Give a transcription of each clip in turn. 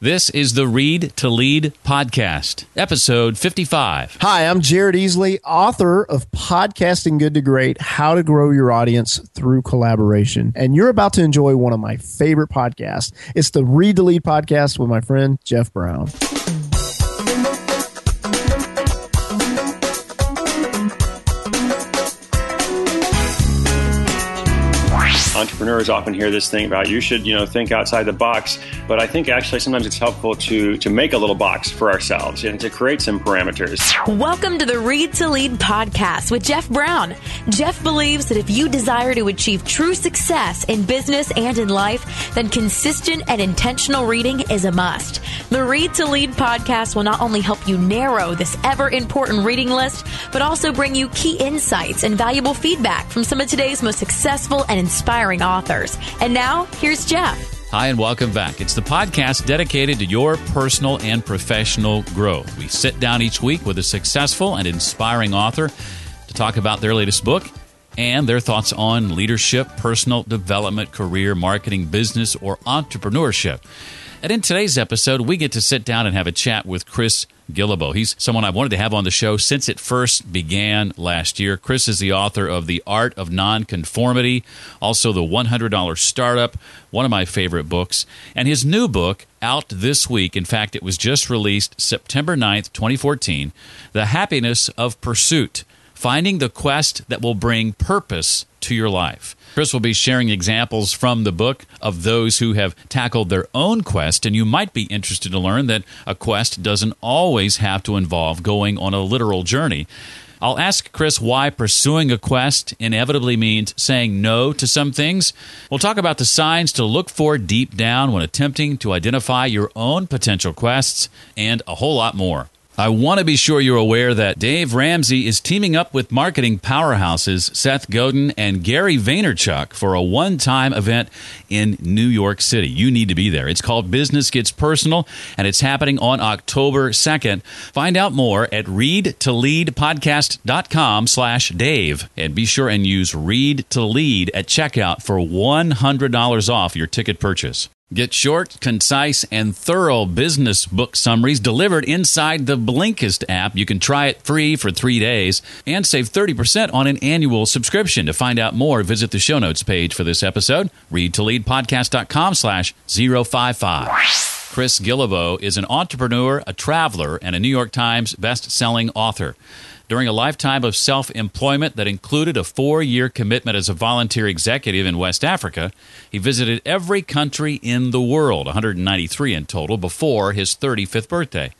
This is the Read to Lead podcast, episode 55. Hi, I'm Jared Easley, author of Podcasting Good to Great How to Grow Your Audience Through Collaboration. And you're about to enjoy one of my favorite podcasts. It's the Read to Lead podcast with my friend Jeff Brown. Entrepreneurs often hear this thing about you should you know think outside the box. But i think actually sometimes it's helpful to to make a little box for ourselves and to create some parameters. Welcome to the read to lead podcast with jeff brown. Jeff believes that if you desire to achieve true success in business and in life then consistent and intentional reading is a must the read to lead podcast will not only help you narrow this ever important reading list but also bring you key insights and valuable feedback from some of today's most successful and inspiring authors. And now, here's Jeff. Hi, and welcome back. It's the podcast dedicated to your personal and professional growth. We sit down each week with a successful and inspiring author to talk about their latest book and their thoughts on leadership, personal development, career, marketing, business, or entrepreneurship. And in today's episode, we get to sit down and have a chat with Chris Guillebeau. He's someone I've wanted to have on the show since it first began last year. Chris is the author of The Art of Nonconformity, also The $100 Startup, one of my favorite books, and his new book out this week. In fact, it was just released September 9th, 2014 The Happiness of Pursuit Finding the Quest That Will Bring Purpose to Your Life. Chris will be sharing examples from the book of those who have tackled their own quest, and you might be interested to learn that a quest doesn't always have to involve going on a literal journey. I'll ask Chris why pursuing a quest inevitably means saying no to some things. We'll talk about the signs to look for deep down when attempting to identify your own potential quests, and a whole lot more. I want to be sure you're aware that Dave Ramsey is teaming up with marketing powerhouses Seth Godin and Gary Vaynerchuk for a one time event in New York City. You need to be there. It's called Business Gets Personal, and it's happening on October 2nd. Find out more at readtoleadpodcast.com slash Dave. And be sure and use Read to Lead at checkout for $100 off your ticket purchase. Get short, concise, and thorough business book summaries delivered inside the Blinkist app. You can try it free for three days and save 30% on an annual subscription. To find out more, visit the show notes page for this episode. Read to leadpodcast.com slash 055. Chris Guillebeau is an entrepreneur, a traveler, and a New York Times best-selling author. During a lifetime of self employment that included a four year commitment as a volunteer executive in West Africa, he visited every country in the world, 193 in total, before his 35th birthday.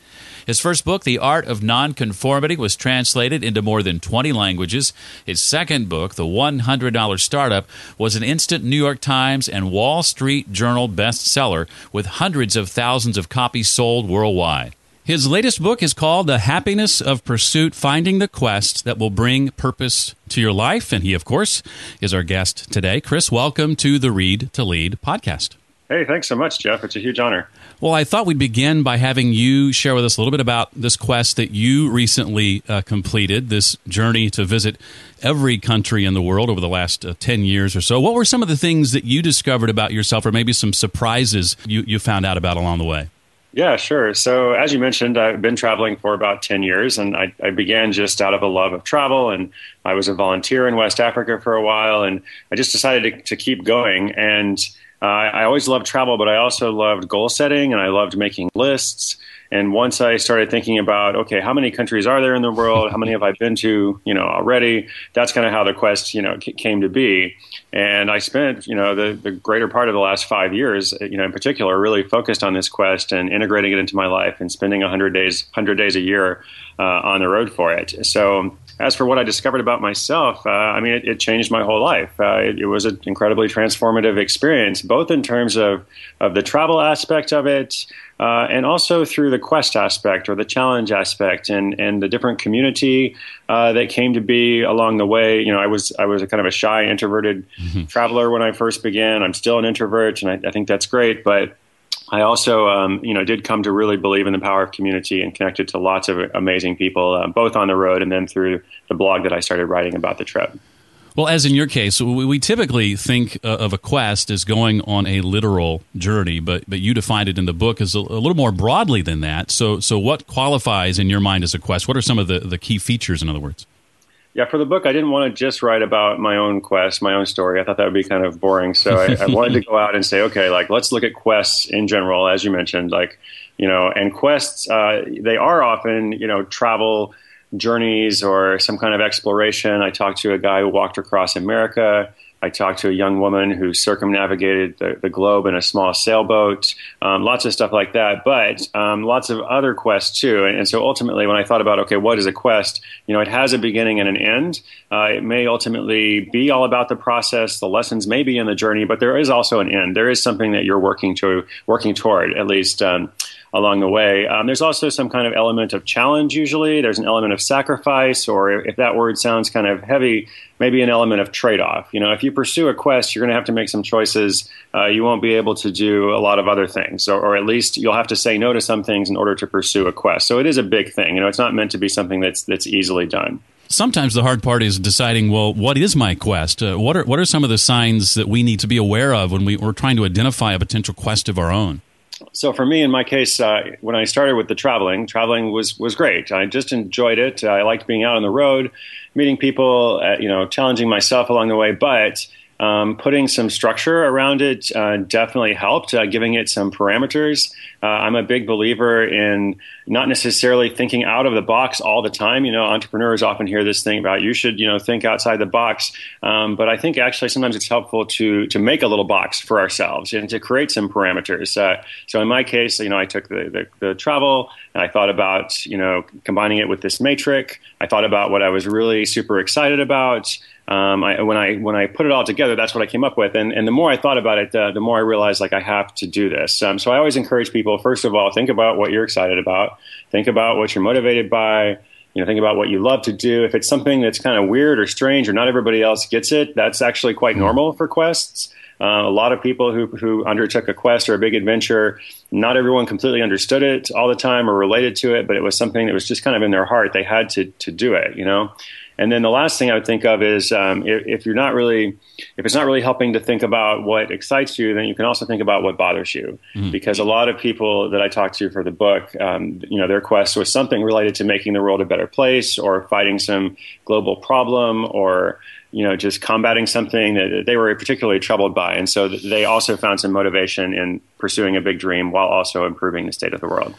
His first book, The Art of Nonconformity, was translated into more than 20 languages. His second book, The $100 Startup, was an instant New York Times and Wall Street Journal bestseller with hundreds of thousands of copies sold worldwide. His latest book is called The Happiness of Pursuit Finding the Quest That Will Bring Purpose to Your Life. And he, of course, is our guest today. Chris, welcome to the Read to Lead podcast. Hey, thanks so much, Jeff. It's a huge honor. Well, I thought we'd begin by having you share with us a little bit about this quest that you recently uh, completed, this journey to visit every country in the world over the last uh, 10 years or so. What were some of the things that you discovered about yourself, or maybe some surprises you, you found out about along the way? Yeah, sure. So, as you mentioned, I've been traveling for about 10 years, and I, I, began just out of a love of travel. And I was a volunteer in West Africa for a while, and I just decided to, to keep going. And uh, I always loved travel, but I also loved goal setting, and I loved making lists. And once I started thinking about, okay, how many countries are there in the world? How many have I been to, you know, already? That's kind of how the quest, you know, came to be. And I spent, you know, the, the greater part of the last five years, you know, in particular, really focused on this quest and integrating it into my life and spending 100 days, 100 days a year uh, on the road for it. So as for what I discovered about myself, uh, I mean, it, it, changed my whole life. Uh, it, it, was an incredibly transformative experience, both in terms of, of the travel aspect of it, uh, and also through the quest aspect or the challenge aspect and, and the different community uh, that came to be along the way. You know, I was I was a kind of a shy, introverted mm-hmm. traveler when I first began. I'm still an introvert, and I, I think that's great. But I also, um, you know, did come to really believe in the power of community and connected to lots of amazing people, uh, both on the road and then through the blog that I started writing about the trip. Well, as in your case, we typically think uh, of a quest as going on a literal journey, but but you defined it in the book as a, a, little more broadly than that. So, so what qualifies in your mind as a quest? What are some of the, the key features, in other words? Yeah, for the book, I didn't want to just write about my own quest, my own story. I thought that would be kind of boring. So I, I wanted to go out and say, okay, like let's look at quests in general, as you mentioned, like you know, and quests uh, they are often you know travel journeys or some kind of exploration. I talked to a guy who walked across America. I talked to a young woman who circumnavigated the, the globe in a small sailboat, um, lots of stuff like that, but um, lots of other quests too. And, and, so ultimately, when I thought about, okay, what is a quest? You know, it has a beginning and an end. Uh, it may ultimately be all about the process. The lessons may be in the journey, but there is also an end. There is something that you're working to, working toward, at least. Um, along the way. Um, there's also some kind of element of challenge, usually. There's an element of sacrifice, or if that word sounds kind of heavy, maybe an element of trade off. You know, if you pursue a quest, you're going to have to make some choices. Uh, you won't be able to do a lot of other things, or, or, at least you'll have to say no to some things in order to pursue a quest. So it is a big thing. You know, it's not meant to be something that's that's easily done. Sometimes the hard part is deciding, well, what is my quest? Uh, what are what are some of the signs that we need to be aware of when we, we're trying to identify a potential quest of our own? So for me, in my case, uh, when I started with the traveling, traveling was was great. I just enjoyed it. I liked being out on the road, meeting people, uh, you know, challenging myself along the way. But um, putting some structure around it uh, definitely helped, uh, giving it some parameters. Uh, I'm a big believer in not necessarily thinking out of the box all the time. You know, entrepreneurs often hear this thing about you should, you know, think outside the box. Um, but I think actually sometimes it's helpful to to make a little box for ourselves and to create some parameters. Uh, so in my case, you know, I took the, the, the travel and I thought about, you know, combining it with this matrix. I thought about what I was really super excited about um, I, when I when I put it all together, that's what I came up with. And, and the more I thought about it, uh, the more I realized like I have to do this. Um, so I always encourage people first of all, think about what you're excited about, think about what you're motivated by. You know, think about what you love to do. If it's something that's kind of weird or strange or not everybody else gets it, that's actually quite normal for quests. Uh, a lot of people who, who undertook a quest or a big adventure, not everyone completely understood it all the time or related to it, but it was something that was just kind of in their heart. They had to, to do it, you know? And then the last thing I would think of is um, if, if, you're not really, if it's not really helping to think about what excites you, then you can also think about what bothers you. Mm-hmm. Because a lot of people that I talked to for the book, um, you know, their quest was something related to making the world a better place or fighting some global problem or you know, just combating something that they were particularly troubled by. And so they also found some motivation in pursuing a big dream while also improving the state of the world.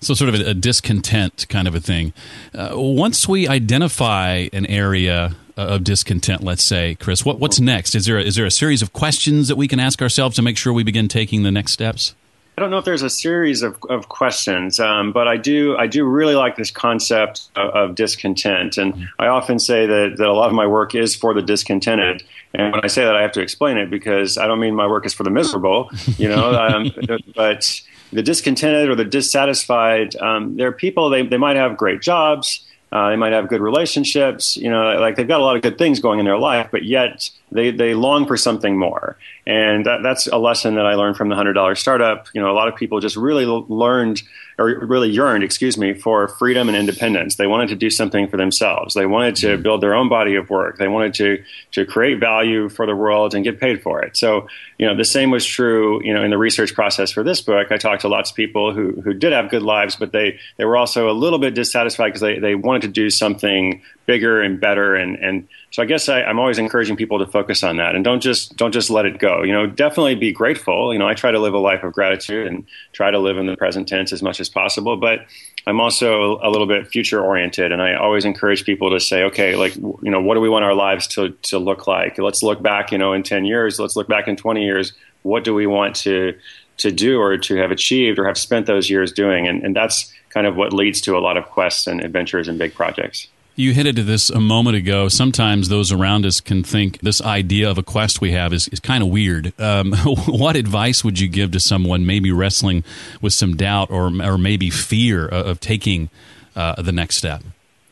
So, sort of a, a discontent kind of a thing. Uh, once we identify an area uh, of discontent, let's say, Chris, what, what's next? Is there, a, is there a series of questions that we can ask ourselves to make sure we begin taking the next steps? I don't know if there's a series of, of questions, um, but I do I do really like this concept of, of, discontent, and I often say that, that a lot of my work is for the discontented. And when I say that, I have to explain it because I don't mean my work is for the miserable, you know. um, but the discontented or the dissatisfied, um, there are people, they, they might have great jobs, uh, they might have good relationships, you know, like they've got a lot of good things going in their life, but yet they, they long for something more. And that, that's a lesson that I learned from the $100 startup. You know, a lot of people just really learned or really yearned, excuse me, for freedom and independence. They wanted to do something for themselves. They wanted to mm-hmm. build their own body of work. They wanted to to create value for the world and get paid for it. So, you know, the same was true, you know, in the research process for this book. I talked to lots of people who who did have good lives, but they they were also a little bit dissatisfied because they they wanted to do something bigger and better and and so I guess I, am always encouraging people to focus on that and don't just don't just let it go. You know, definitely be grateful. You know, I try to live a life of gratitude and try to live in the present tense as much as possible. But I'm also a little bit future oriented, and I always encourage people to say, okay, like you know, what do we want our lives to to look like? Let's look back, you know, in 10 years. Let's look back in 20 years. What do we want to to do or to have achieved or have spent those years doing? And, and that's kind of what leads to a lot of quests and adventures and big projects. You hinted at this a moment ago. Sometimes those around us can think this idea of a quest we have is, is kind of weird. Um, what advice would you give to someone maybe wrestling with some doubt or, or maybe fear of, of taking uh, the next step?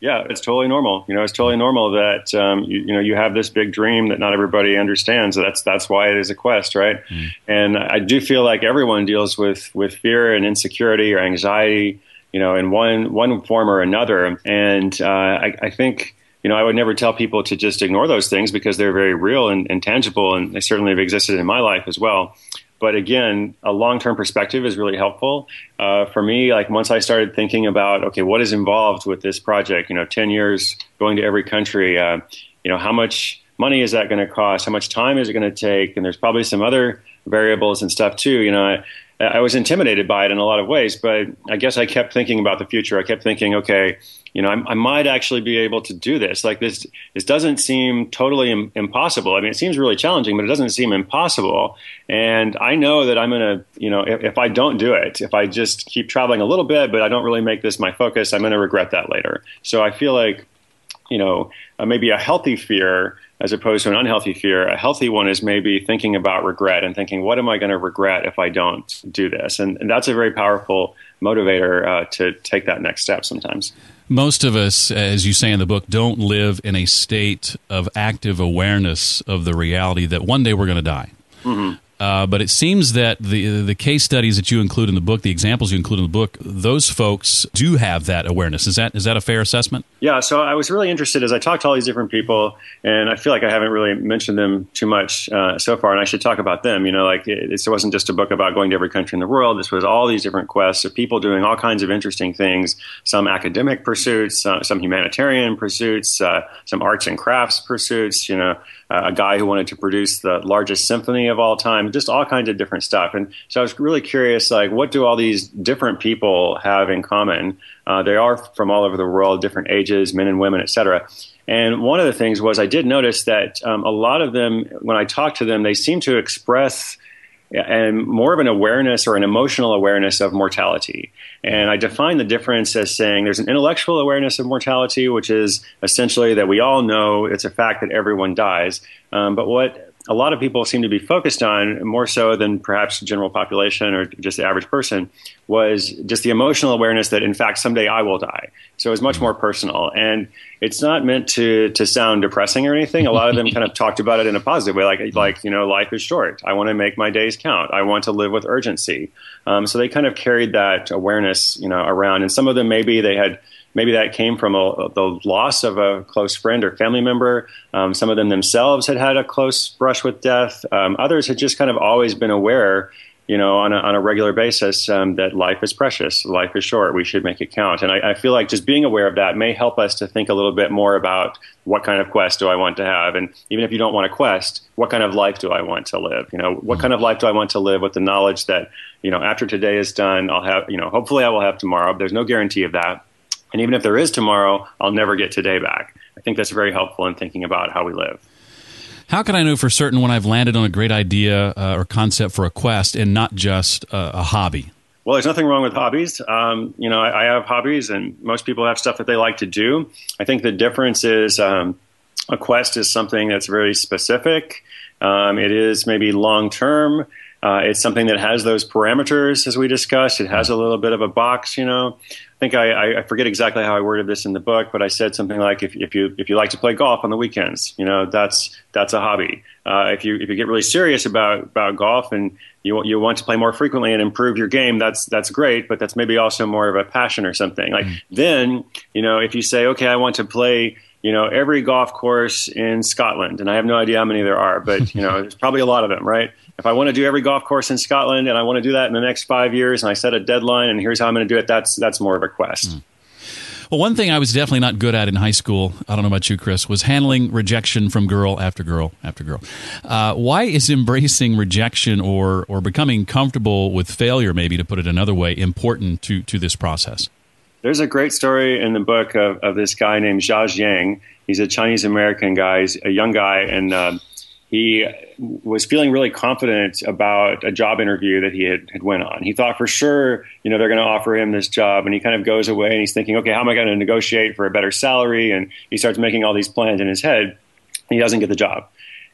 Yeah, it's totally normal. You know, it's totally normal that um, you, you, know you have this big dream that not everybody understands. That's that's why it is a quest, right? Mm. And I do feel like everyone deals with with fear and insecurity or anxiety you know, in one one form or another. And uh, I, I, think you know I would never tell people to just ignore those things because they're very real and, and tangible, and they certainly have existed in my life as well. But again, a long term perspective is really helpful uh, for me. Like once I started thinking about okay, what is involved with this project? You know, ten years going to every country. Uh, you know, how much money is that going to cost? How much time is it going to take? And there's probably some other variables and stuff too. You know, I was intimidated by it in a lot of ways, but I guess I kept thinking about the future. I kept thinking, okay, you know, I, I might actually be able to do this. Like this, this doesn't seem totally Im- impossible. I mean, it seems really challenging, but it doesn't seem impossible. And I know that I'm to, you know, if, if I don't do it, if I just keep traveling a little bit, but I don't really make this my focus, I'm to regret that later. So I feel like, you know, uh, maybe a healthy fear as opposed to an unhealthy fear. A healthy one is maybe thinking about regret and thinking, what am I going to regret if I don't do this? And, and that's a very powerful motivator uh, to take that next step sometimes. Most of us, as you say in the book, don't live in a state of active awareness of the reality that one day we're going to die. Mm-hmm. Uh, but it seems that the the case studies that you include in the book, the examples you include in the book, those folks do have that awareness. Is that is that a fair assessment? Yeah. So I was really interested as I talked to all these different people, and I feel like I haven't really mentioned them too much uh, so far, and I should talk about them. You know, like it, it wasn't just a book about going to every country in the world. This was all these different quests of people doing all kinds of interesting things. Some academic pursuits, some, some humanitarian pursuits, uh, some arts and crafts pursuits. You know, a guy who wanted to produce the largest symphony of all time, just all kinds of different stuff. And so I was really curious, like, what do all these different people have in common? Uh, they are from all over the world, different ages, men and women, et cetera. And one of the things was I did notice that um, a lot of them, when I talked to them, they seem to express and more of an awareness or an emotional awareness of mortality. And I define the difference as saying there's an intellectual awareness of mortality, which is essentially that we all know it's a fact that everyone dies. Um, but what a lot of people seem to be focused on, more so than perhaps the general population or just the average person, was just the emotional awareness that, in fact, someday I will die. So it was much more personal. And it's not meant to, to sound depressing or anything. A lot of them kind of talked about it in a positive way, like, like you know, life is short. I want to make my days count. I want to live with urgency. Um, so they kind of carried that awareness, you know, around. And some of them maybe they had – maybe that came from a, the loss of a close friend or family member. Um, some of them themselves had had a close brush with death. Um, others had just kind of always been aware, you know, on a, on a regular basis um, that life is precious, life is short. We should make it count. And I, I, feel like just being aware of that may help us to think a little bit more about what kind of quest do I want to have, and even if you don't want a quest, what kind of life do I want to live? You know, what kind of life do I want to live with the knowledge that you know after today is done, I'll have you know, hopefully I will have tomorrow. There's no guarantee of that and even if there is tomorrow, I'll never get today back. I think that's very helpful in thinking about how we live. How can I know for certain when I've landed on a great idea uh, or concept for a quest and not just uh, a hobby? Well, there's nothing wrong with hobbies. Um, you know, I, I, have hobbies, and most people have stuff that they like to do. I think the difference is um, a quest is something that's very specific. Um, it is maybe long term. Uh, it's something that has those parameters as we discussed. It has a little bit of a box, you know. I think I, I, forget exactly how I worded this in the book, but I said something like, if, if you if you like to play golf on the weekends, you know, that's that's a hobby. Uh, if you if you get really serious about about golf and you you want to play more frequently and improve your game, that's that's great. But that's maybe also more of a passion or something. Like mm. then, you know, if you say, okay, I want to play you know, every golf course in Scotland, and I have no idea how many there are, but you know, there's probably a lot of them, right? If I want to do every golf course in Scotland and I want to do that in the next five years, and I set a deadline, and here's how I'm going to do it, that's that's more of a quest. Mm. Well, one thing I was definitely not good at in high school, I don't know about you, Chris, was handling rejection from girl after girl after girl. Uh, why is embracing rejection or or becoming comfortable with failure, maybe to put it another way, important to to this process? There's a great story in the book of, of this guy named Jia Jiang. He's a Chinese American guy. He's a young guy, and uh, he was feeling really confident about a job interview that he had, had went on. He thought for sure, you know, they're going to offer him this job, and he kind of goes away and he's thinking, okay, how am I going to negotiate for a better salary? And he starts making all these plans in his head. he doesn't get the job,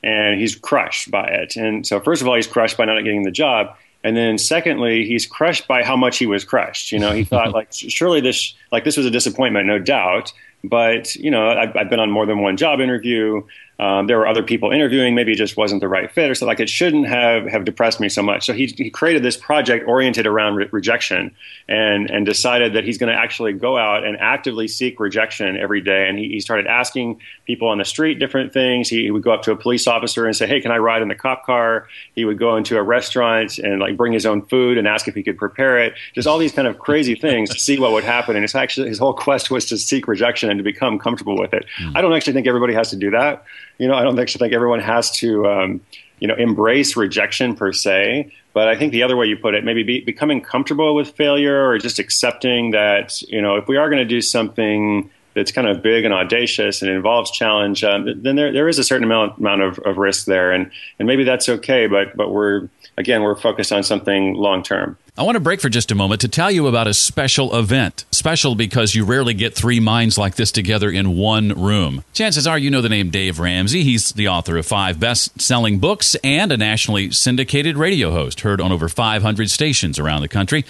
and he's crushed by it. And so, first of all, he's crushed by not getting the job. And then secondly, he's crushed by how much he was crushed. You know, he thought like surely this like this was a disappointment, no doubt. But you know, I've, I've been on more than one job interview um, there were other people interviewing. Maybe it just wasn't the right fit, or so. Like it shouldn't have have depressed me so much. So he he created this project oriented around re- rejection, and and decided that he's going to actually go out and actively seek rejection every day. And he, he started asking people on the street different things. He, he, would go up to a police officer and say, "Hey, can I ride in the cop car?" He would go into a restaurant and like bring his own food and ask if he could prepare it. Just all these kind of crazy things to see what would happen. And it's actually his whole quest was to seek rejection and to become comfortable with it. Mm. I don't actually think everybody has to do that you know, I don't actually think everyone has to, um, you know, embrace rejection per se. But I think the other way you put it, maybe be, becoming comfortable with failure or just accepting that, you know, if we are going to do something that's kind of big and audacious and involves challenge, um, then there, there is a certain amount, amount of, of risk there. And, and maybe that's okay, but, but we're, again, we're focused on something long term. I want to break for just a moment to tell you about a special event. Special because you rarely get three minds like this together in one room. Chances are you know the name Dave Ramsey. He's the author of five best selling books and a nationally syndicated radio host, heard on over 500 stations around the country.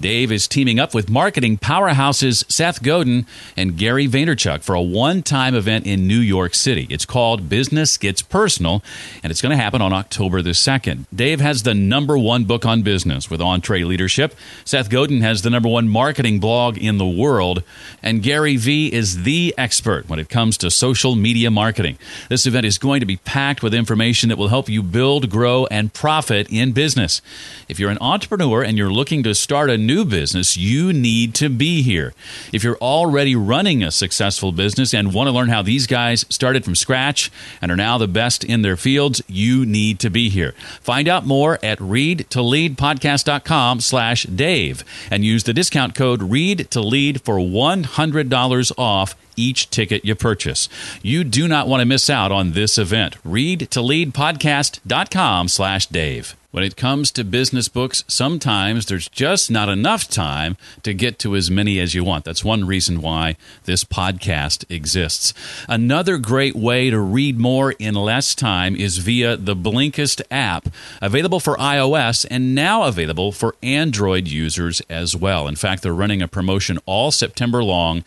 Dave is teaming up with marketing powerhouses Seth Godin and Gary Vaynerchuk for a one time event in New York City. It's called Business Gets Personal, and it's going to happen on October the 2nd. Dave has the number one book on business with Entre leadership. Seth Godin has the number one marketing blog in the world, and Gary Vee is the expert when it comes to social media marketing. This event is going to be packed with information that will help you build, grow, and profit in business. If you're an entrepreneur and you're looking to start a new business, you need to be here. If you're already running a successful business and want to learn how these guys started from scratch and are now the best in their fields, you need to be here. Find out more at readtoleadpodcast.com slash Dave and use the discount code READ to lead for $100 off each ticket you purchase. You do not want to miss out on this event. Read to lead podcast.com slash Dave. When it comes to business books, sometimes there's just not enough time to get to as many as you want. That's one reason why this podcast exists. Another great way to read more in less time is via the Blinkist app, available for iOS and now available for Android users as well. In fact, they're running a promotion all September long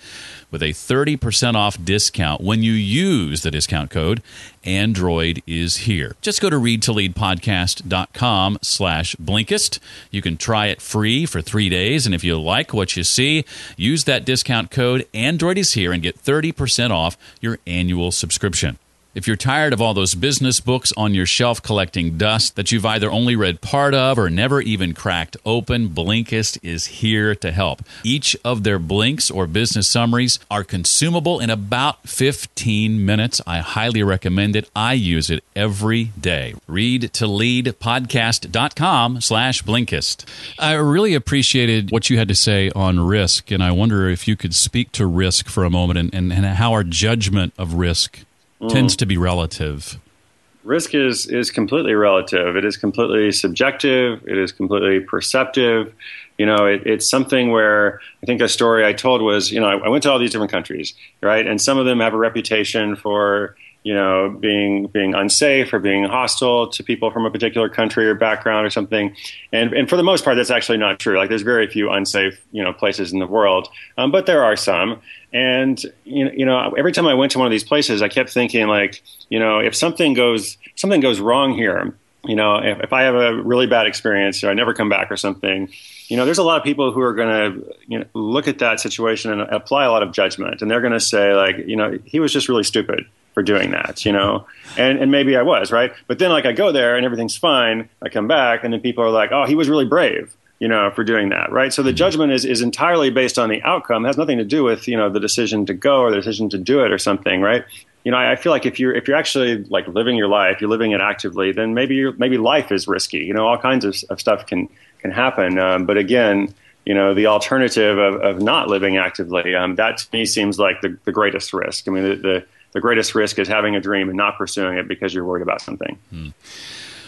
with a 30% off discount when you use the discount code Android is here. Just go to readtoleadpodcast.com slash Blinkist. You can try it free for three days, and if you like what you see, use that discount code Android is here and get 30% off your annual subscription. If you're tired of all those business books on your shelf collecting dust that you've either only read part of or never even cracked open, Blinkist is here to help. Each of their blinks or business summaries are consumable in about 15 minutes. I highly recommend it. I use it every day. Read to lead podcast.com slash Blinkist. I really appreciated what you had to say on risk, and I wonder if you could speak to risk for a moment and, and, and how our judgment of risk mm. tends to be relative. Risk is is completely relative. It is completely subjective. It is completely perceptive. You know, it, it's something where I think a story I told was, you know, I, I went to all these different countries, right, and some of them have a reputation for you know, being being unsafe or being hostile to people from a particular country or background or something. And and for the most part, that's actually not true. Like there's very few unsafe you know places in the world, um, but there are some. And you know, every time I went to one of these places, I kept thinking like, you know, if something goes something goes wrong here, you know, if, if I have a really bad experience or I never come back or something, you know, there's a lot of people who are going to you know, look at that situation and apply a lot of judgment, and they're going to say like, you know, he was just really stupid for doing that, you know? And, and maybe I was, right? But then, like, I go there and everything's fine. I come back, and then people are like, oh, he was really brave, you know, for doing that, right? So the mm-hmm. judgment is, is entirely based on the outcome, it has nothing to do with, you know, the decision to go or the decision to do it or something, right? You know, I, I feel like if you're if you're actually like living your life, you're living it actively, then maybe you maybe life is risky. You know, all kinds of, of stuff can can happen. Um, but again, you know, the alternative of, of not living actively, um, that to me seems like the, the greatest risk. I mean, the, the the greatest risk is having a dream and not pursuing it because you're worried about something. Hmm.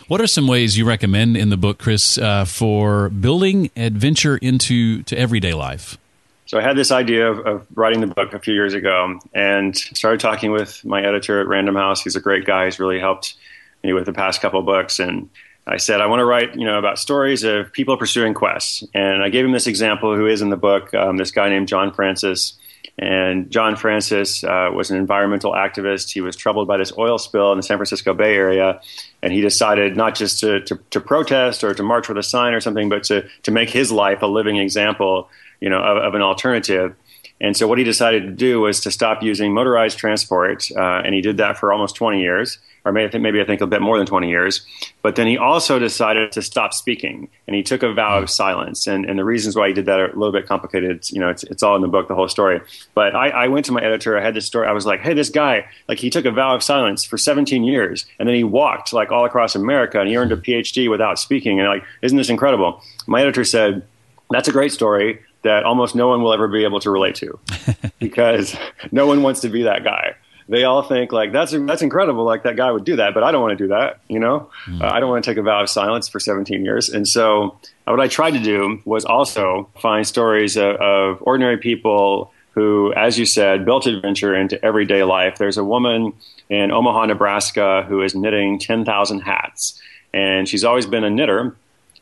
What are some ways you recommend in the book, Chris, uh, for building adventure into to everyday life? So I had this idea of, of, writing the book a few years ago, and started talking with my editor at Random House. He's a great guy. He's really helped me with the past couple books, and I said I want to write, you know, about stories of people pursuing quests. And I gave him this example, who is in the book, um, this guy named John Francis. And John Francis uh, was an environmental activist. He was troubled by this oil spill in the San Francisco Bay Area, and he decided not just to, to, to protest or to march with a sign or something, but to, to make his life a living example, you know, of, of an alternative. And so what he decided to do was to stop using motorized transport, uh, and he did that for almost 20 years or maybe, maybe I think a bit more than 20 years. But then he also decided to stop speaking, and he took a vow of silence. And, and the reasons why he did that are a little bit complicated. You know, it's, it's all in the book, the whole story. But I, I went to my editor. I had this story. I was like, hey, this guy, like, he took a vow of silence for 17 years, and then he walked like all across America, and he earned a PhD without speaking. And like, isn't this incredible? My editor said, that's a great story that almost no one will ever be able to relate to because no one wants to be that guy they all think like that's that's incredible like that guy would do that but i don't want to do that you know? Mm. uh, i don't want to take a vow of silence for 17 years. And so uh, what i tried to do was also find stories of, of ordinary people who as you said built adventure into everyday life. There's a woman in omaha nebraska who is knitting 10000 hats and she's always been a knitter.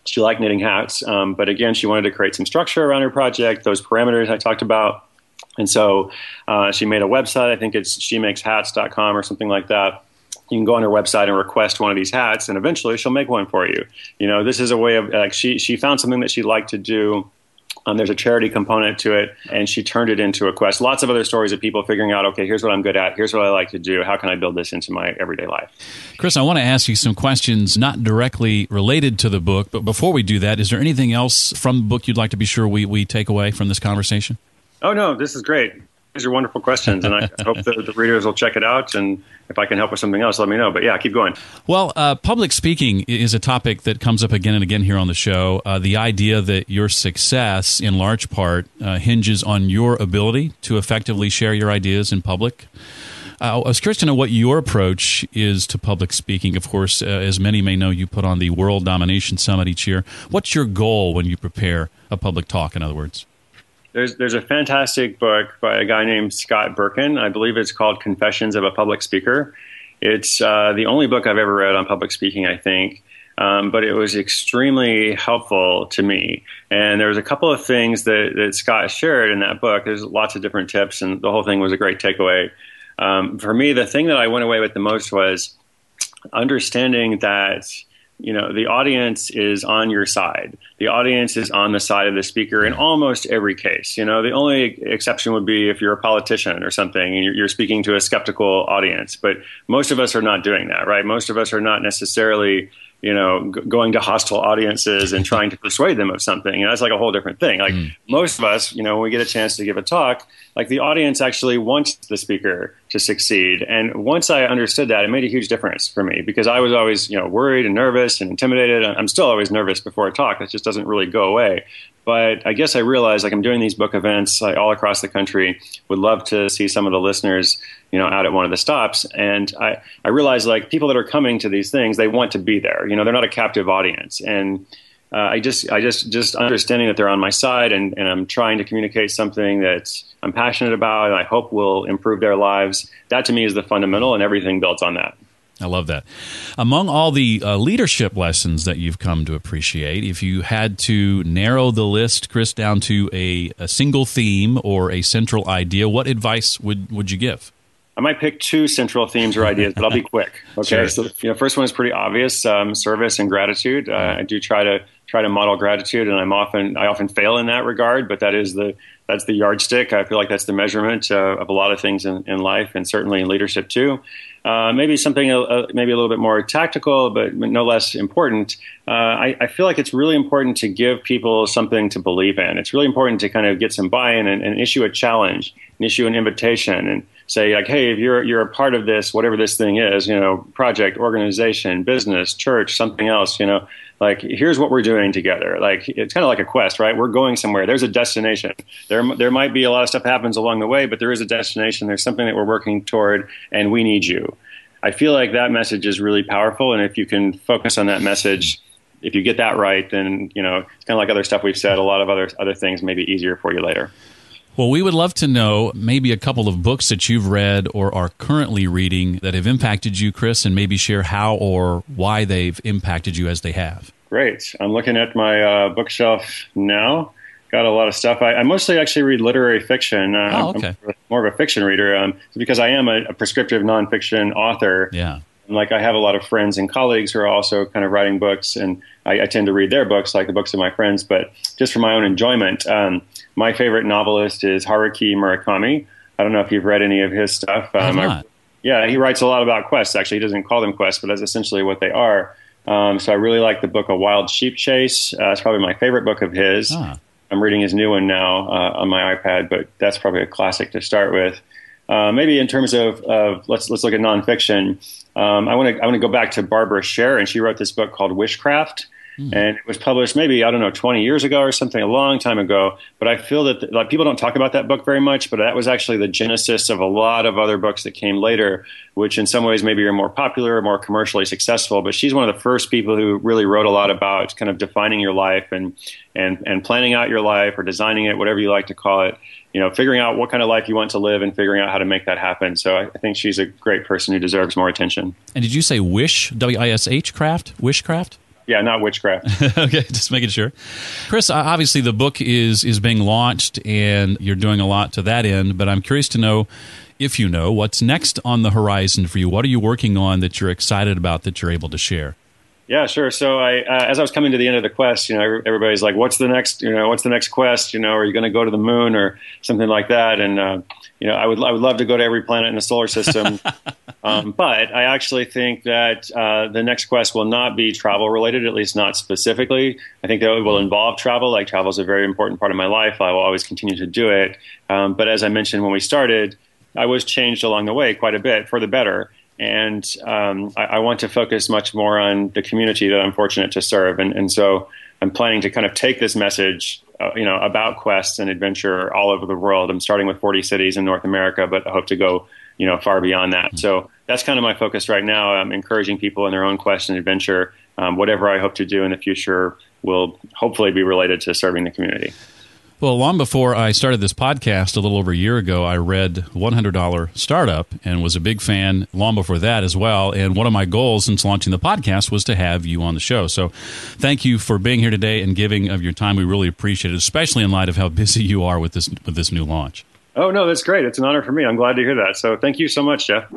She liked knitting hats um, but again she wanted to create some structure around her project those parameters i talked about and so uh, she made a website. I think it's shemakeshats.com or something like that. You can go on her website and request one of these hats, and eventually she'll make one for you. You know, this is a way of like she she found something that she liked to do. Um, there's a charity component to it, and she turned it into a quest. Lots of other stories of people figuring out, okay, here's what I'm good at, here's what I like to do. How can I build this into my everyday life? Chris, I want to ask you some questions not directly related to the book, but before we do that, is there anything else from the book you'd like to be sure we, we take away from this conversation? Oh no, this is great. These are wonderful questions, and I hope that the readers will check it out. And if I can help with something else, let me know. But yeah, keep going. Well, uh, public speaking is a topic that comes up again and again here on the show. Uh, the idea that your success, in large part, uh, hinges on your ability to effectively share your ideas in public. Uh, I was curious to know what your approach is to public speaking. Of course, uh, as many may know, you put on the World Domination Summit each year. What's your goal when you prepare a public talk, in other words? There's there's a fantastic book by a guy named Scott Berkun. I believe it's called Confessions of a Public Speaker. It's uh, the only book I've ever read on public speaking. I think. Um, but it was extremely helpful to me. And there was a couple of things that, that Scott shared in that book. There's lots of different tips, and the whole thing was a great takeaway. Um, for me, the thing that I went away with the most was understanding that you know the audience is on your side the audience is on the side of the speaker in almost every case you know the only exception would be if you're a politician or something and you're, speaking to a skeptical audience but most of us are not doing that right most of us are not necessarily you know, g- going to hostile audiences and trying to persuade them of something. You know, that's like a whole different thing. Like mm. most of us, you know, when we get a chance to give a talk, like the audience actually wants the speaker to succeed. And once I understood that, it made a huge difference for me because I was always, you know, worried and nervous and intimidated. I'm still always nervous before a talk. That just doesn't really go away. But I guess I realized like I'm doing these book events like all across the country. Would love to see some of the listeners, you know, out at one of the stops. And I, I realized like people that are coming to these things, they want to be there. You know, they're not a captive audience. And uh, I just, I just, just understanding that they're on my side and, and I'm trying to communicate something that I'm passionate about and I hope will improve their lives. That to me is the fundamental, and everything builds on that. I love that. Among all the uh, leadership lessons that you've come to appreciate, if you had to narrow the list, Chris, down to a, a single theme or a central idea, what advice would, would you give? I might pick two central themes or ideas, but I'll be quick. Okay, sure. so you know, first one is pretty obvious: um, service and gratitude. Uh, I do try to try to model gratitude, and I'm often I often fail in that regard, but that is the that's the yardstick. I feel like that's the measurement uh, of a lot of things in, in life, and certainly in leadership too. Uh, maybe something uh, maybe a little bit more tactical, but no less important. Uh, I, I, feel like it's really important to give people something to believe in. It's really important to kind of get some buy-in and, and issue a challenge, and issue an invitation, and say like, hey, if you're you're a part of this, whatever this thing is, you know, project, organization, business, church, something else, you know, like here's what we're doing together. Like it's kind of like a quest right? We're going somewhere. There's a destination. There there might be a lot of stuff happens along the way but there is a destination. There's something that we're working toward and we need you. I feel like that message is really powerful and if you can focus on that message if you get that right then you know it's kind of like other stuff we've said a lot of other other things may be easier for you later well, we would love to know maybe a couple of books that you've read or are currently reading that have impacted you, Chris, and maybe share how or why they've impacted you as they have. Great. I'm looking at my uh, bookshelf now. Got a lot of stuff. I, I mostly actually read literary fiction. Uh, oh, okay. I'm more of a fiction reader um, because I am a, a prescriptive nonfiction author. Yeah like I have a lot of friends and colleagues who are also kind of writing books, and I, I, tend to read their books like the books of my friends. But just for my own enjoyment, um, my favorite novelist is Haruki Murakami. I don't know if you've read any of his stuff. Um, I, yeah, he writes a lot about quests. Actually, he doesn't call them quests, but that's essentially what they are. Um, so I really like the book A Wild Sheep Chase. Uh, it's probably my favorite book of his. Ah. I'm reading his new one now uh, on my iPad, but that's probably a classic to start with. Uh, maybe in terms of, of, let's let's look at nonfiction. Um, I want to I want to go back to Barbara Sher, and she wrote this book called Wishcraft. Mm. And it was published maybe, I don't know, 20 years ago or something, a long time ago. But I feel that like people don't talk about that book very much, but that was actually the genesis of a lot of other books that came later, which in some ways maybe are more popular, or more commercially successful. But she's one of the first people who really wrote a lot about kind of defining your life and, and, and planning out your life or designing it, whatever you like to call it you know, figuring out what kind of life you want to live and figuring out how to make that happen. So I, I think she's a great person who deserves more attention. And did you say Wish, W I S H craft? Wishcraft? Yeah, not witchcraft. okay, just making sure. Chris, obviously the book is is being launched and you're doing a lot to that end, but I'm curious to know if you know what's next on the horizon for you. What are you working on that you're excited about that you're able to share? Yeah, sure. So I, uh, as I was coming to the end of the quest, you know, everybody's like, "What's the next? You know, what's the next quest? You know, are you going to go to the moon or something like that?" And uh, you know, I would I would love to go to every planet in the solar system, um, but I actually think that uh, the next quest will not be travel related, at least not specifically. I think that it will involve travel. Like travel is a very important part of my life. I will always continue to do it. Um, but as I mentioned when we started, I was changed along the way quite a bit for the better and um, I, I, want to focus much more on the community that I'm fortunate to serve. And, and so I'm planning to kind of take this message, uh, you know, about quests and adventure all over the world. I'm starting with 40 cities in North America, but I hope to go, you know, far beyond that. Mm-hmm. So that's kind of my focus right now. I'm encouraging people in their own quest and adventure. Um, whatever I hope to do in the future will hopefully be related to serving the community. Well, long before I started this podcast a little over a year ago, I read $100 Startup and was a big fan long before that as well. And one of my goals since launching the podcast was to have you on the show. So thank you for being here today and giving of your time. We really appreciate it, especially in light of how busy you are with this with this new launch. Oh, no, that's great. It's an honor for me. I'm glad to hear that. So thank you so much, Jeff.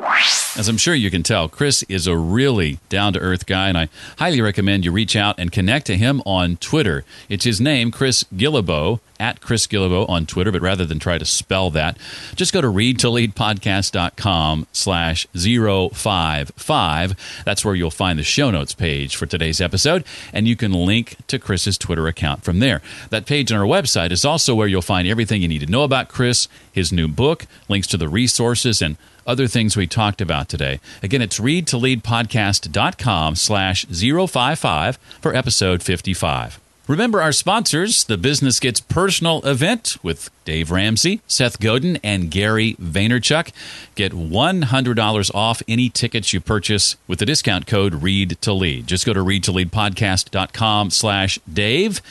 As I'm sure you can tell, Chris is a really down to earth guy, and I highly recommend you reach out and connect to him on Twitter. It's his name, Chris Guillebeau, at Chris Guillebeau on Twitter, but rather than try to spell that, just go to readtoleadpodcast.com slash 055. That's where you'll find the show notes page for today's episode, and you can link to Chris's Twitter account from there. That page on our website is also where you'll find everything you need to know about Chris, his new book, links to the resources, and other things we talked about today. Again, it's readtoleadpodcast.com slash 055 for episode 55. Remember our sponsors, the Business Gets Personal event with Dave Ramsey, Seth Godin, and Gary Vaynerchuk. Get $100 off any tickets you purchase with the discount code READ to LEAD. Just go to readtoleadpodcast.com slash Dave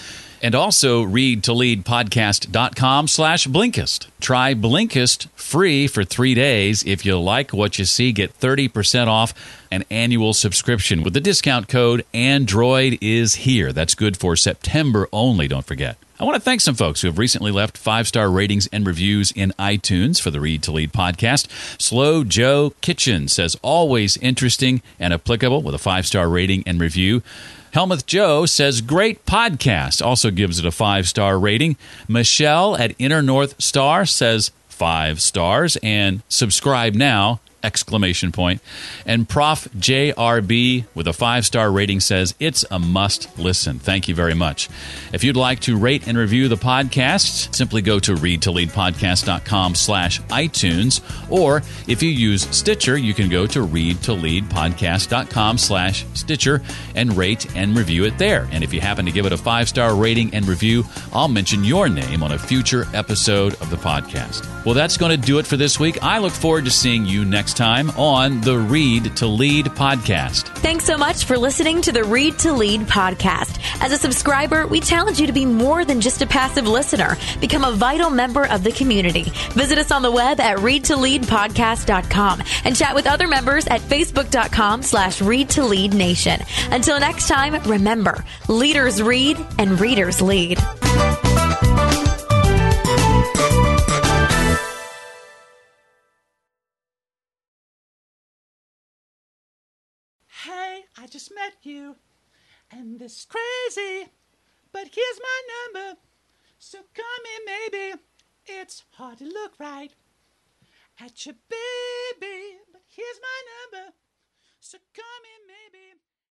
and also read to leadpodcast.com slash Blinkist. Try Blinkist free for three days. If you like what you see, get 30% off an annual subscription with the discount code Android is here. That's good for September only, don't forget. I want to thank some folks who have recently left five star ratings and reviews in iTunes for the Read to Lead podcast. Slow Joe Kitchen says, always interesting and applicable with a five star rating and review. Helmuth Joe says, great podcast. Also gives it a five star rating. Michelle at Inner North Star says, five stars. And subscribe now exclamation point. And Prof JRB with a five star rating says it's a must listen. Thank you very much. If you'd like to rate and review the podcast, simply go to readtoleadpodcast.com slash iTunes. Or if you use Stitcher, you can go to readtoleadpodcast.com slash Stitcher and rate and review it there. And if you happen to give it a five star rating and review, I'll mention your name on a future episode of the podcast. Well, that's going to do it for this week. I look forward to seeing you next time on the Read to Lead podcast. Thanks so much for listening to the Read to Lead podcast. As a subscriber, we challenge you to be more than just a passive listener. Become a vital member of the community. Visit us on the web at readtoleadpodcast.com and chat with other members at facebook.com slash read to lead nation. Until next time, remember, leaders read and readers lead. Just met you, and this is crazy, but here's my number. So come in, maybe. It's hard to look right at your baby, but here's my number. So come in, maybe.